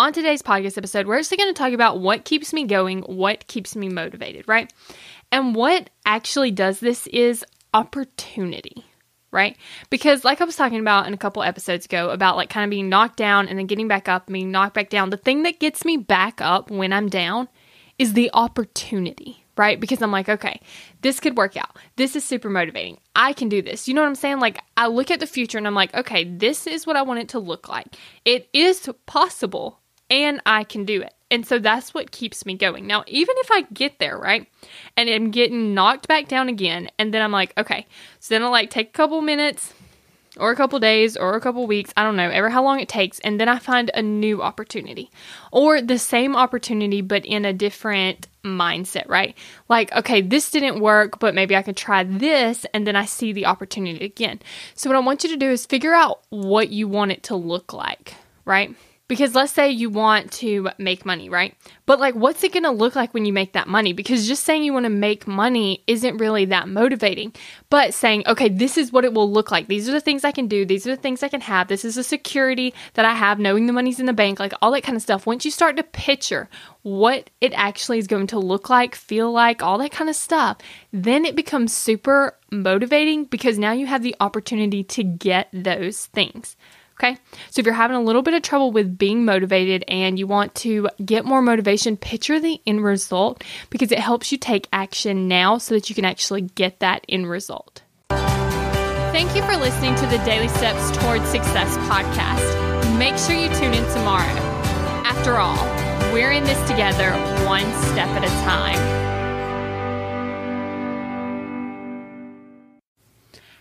On today's podcast episode, we're actually going to talk about what keeps me going, what keeps me motivated, right? And what actually does this is opportunity right? Because, like I was talking about in a couple episodes ago, about like kind of being knocked down and then getting back up being knocked back down, the thing that gets me back up when I'm down is the opportunity, right? Because I'm like, okay, this could work out. This is super motivating. I can do this. You know what I'm saying? Like, I look at the future and I'm like, okay, this is what I want it to look like. It is possible and I can do it. And so that's what keeps me going. Now, even if I get there, right, and I'm getting knocked back down again, and then I'm like, okay, so then I'll like take a couple minutes or a couple days or a couple weeks, I don't know, ever how long it takes, and then I find a new opportunity or the same opportunity but in a different mindset, right? Like, okay, this didn't work, but maybe I could try this, and then I see the opportunity again. So, what I want you to do is figure out what you want it to look like, right? Because let's say you want to make money, right? But like, what's it to look like when you make that money? Because just saying you want to make money isn't really that motivating. But saying, okay, this is what it will look like. These are the things I can do. These are the things I can have. This is the security that I have, knowing the money's in the bank, like all that kind of stuff. Once you start to picture what it actually is going to look like, feel like, all that kind of stuff, then it becomes super motivating because now you have the opportunity to get those things. Okay. So if you're having a little bit of trouble with being motivated and you want to get more motivation, picture the end result because it helps you take action now so that you can actually get that end result. Thank you for listening to the Daily Steps Towards Success podcast. Make sure you tune in tomorrow. After all, we're in this together, one step at a time.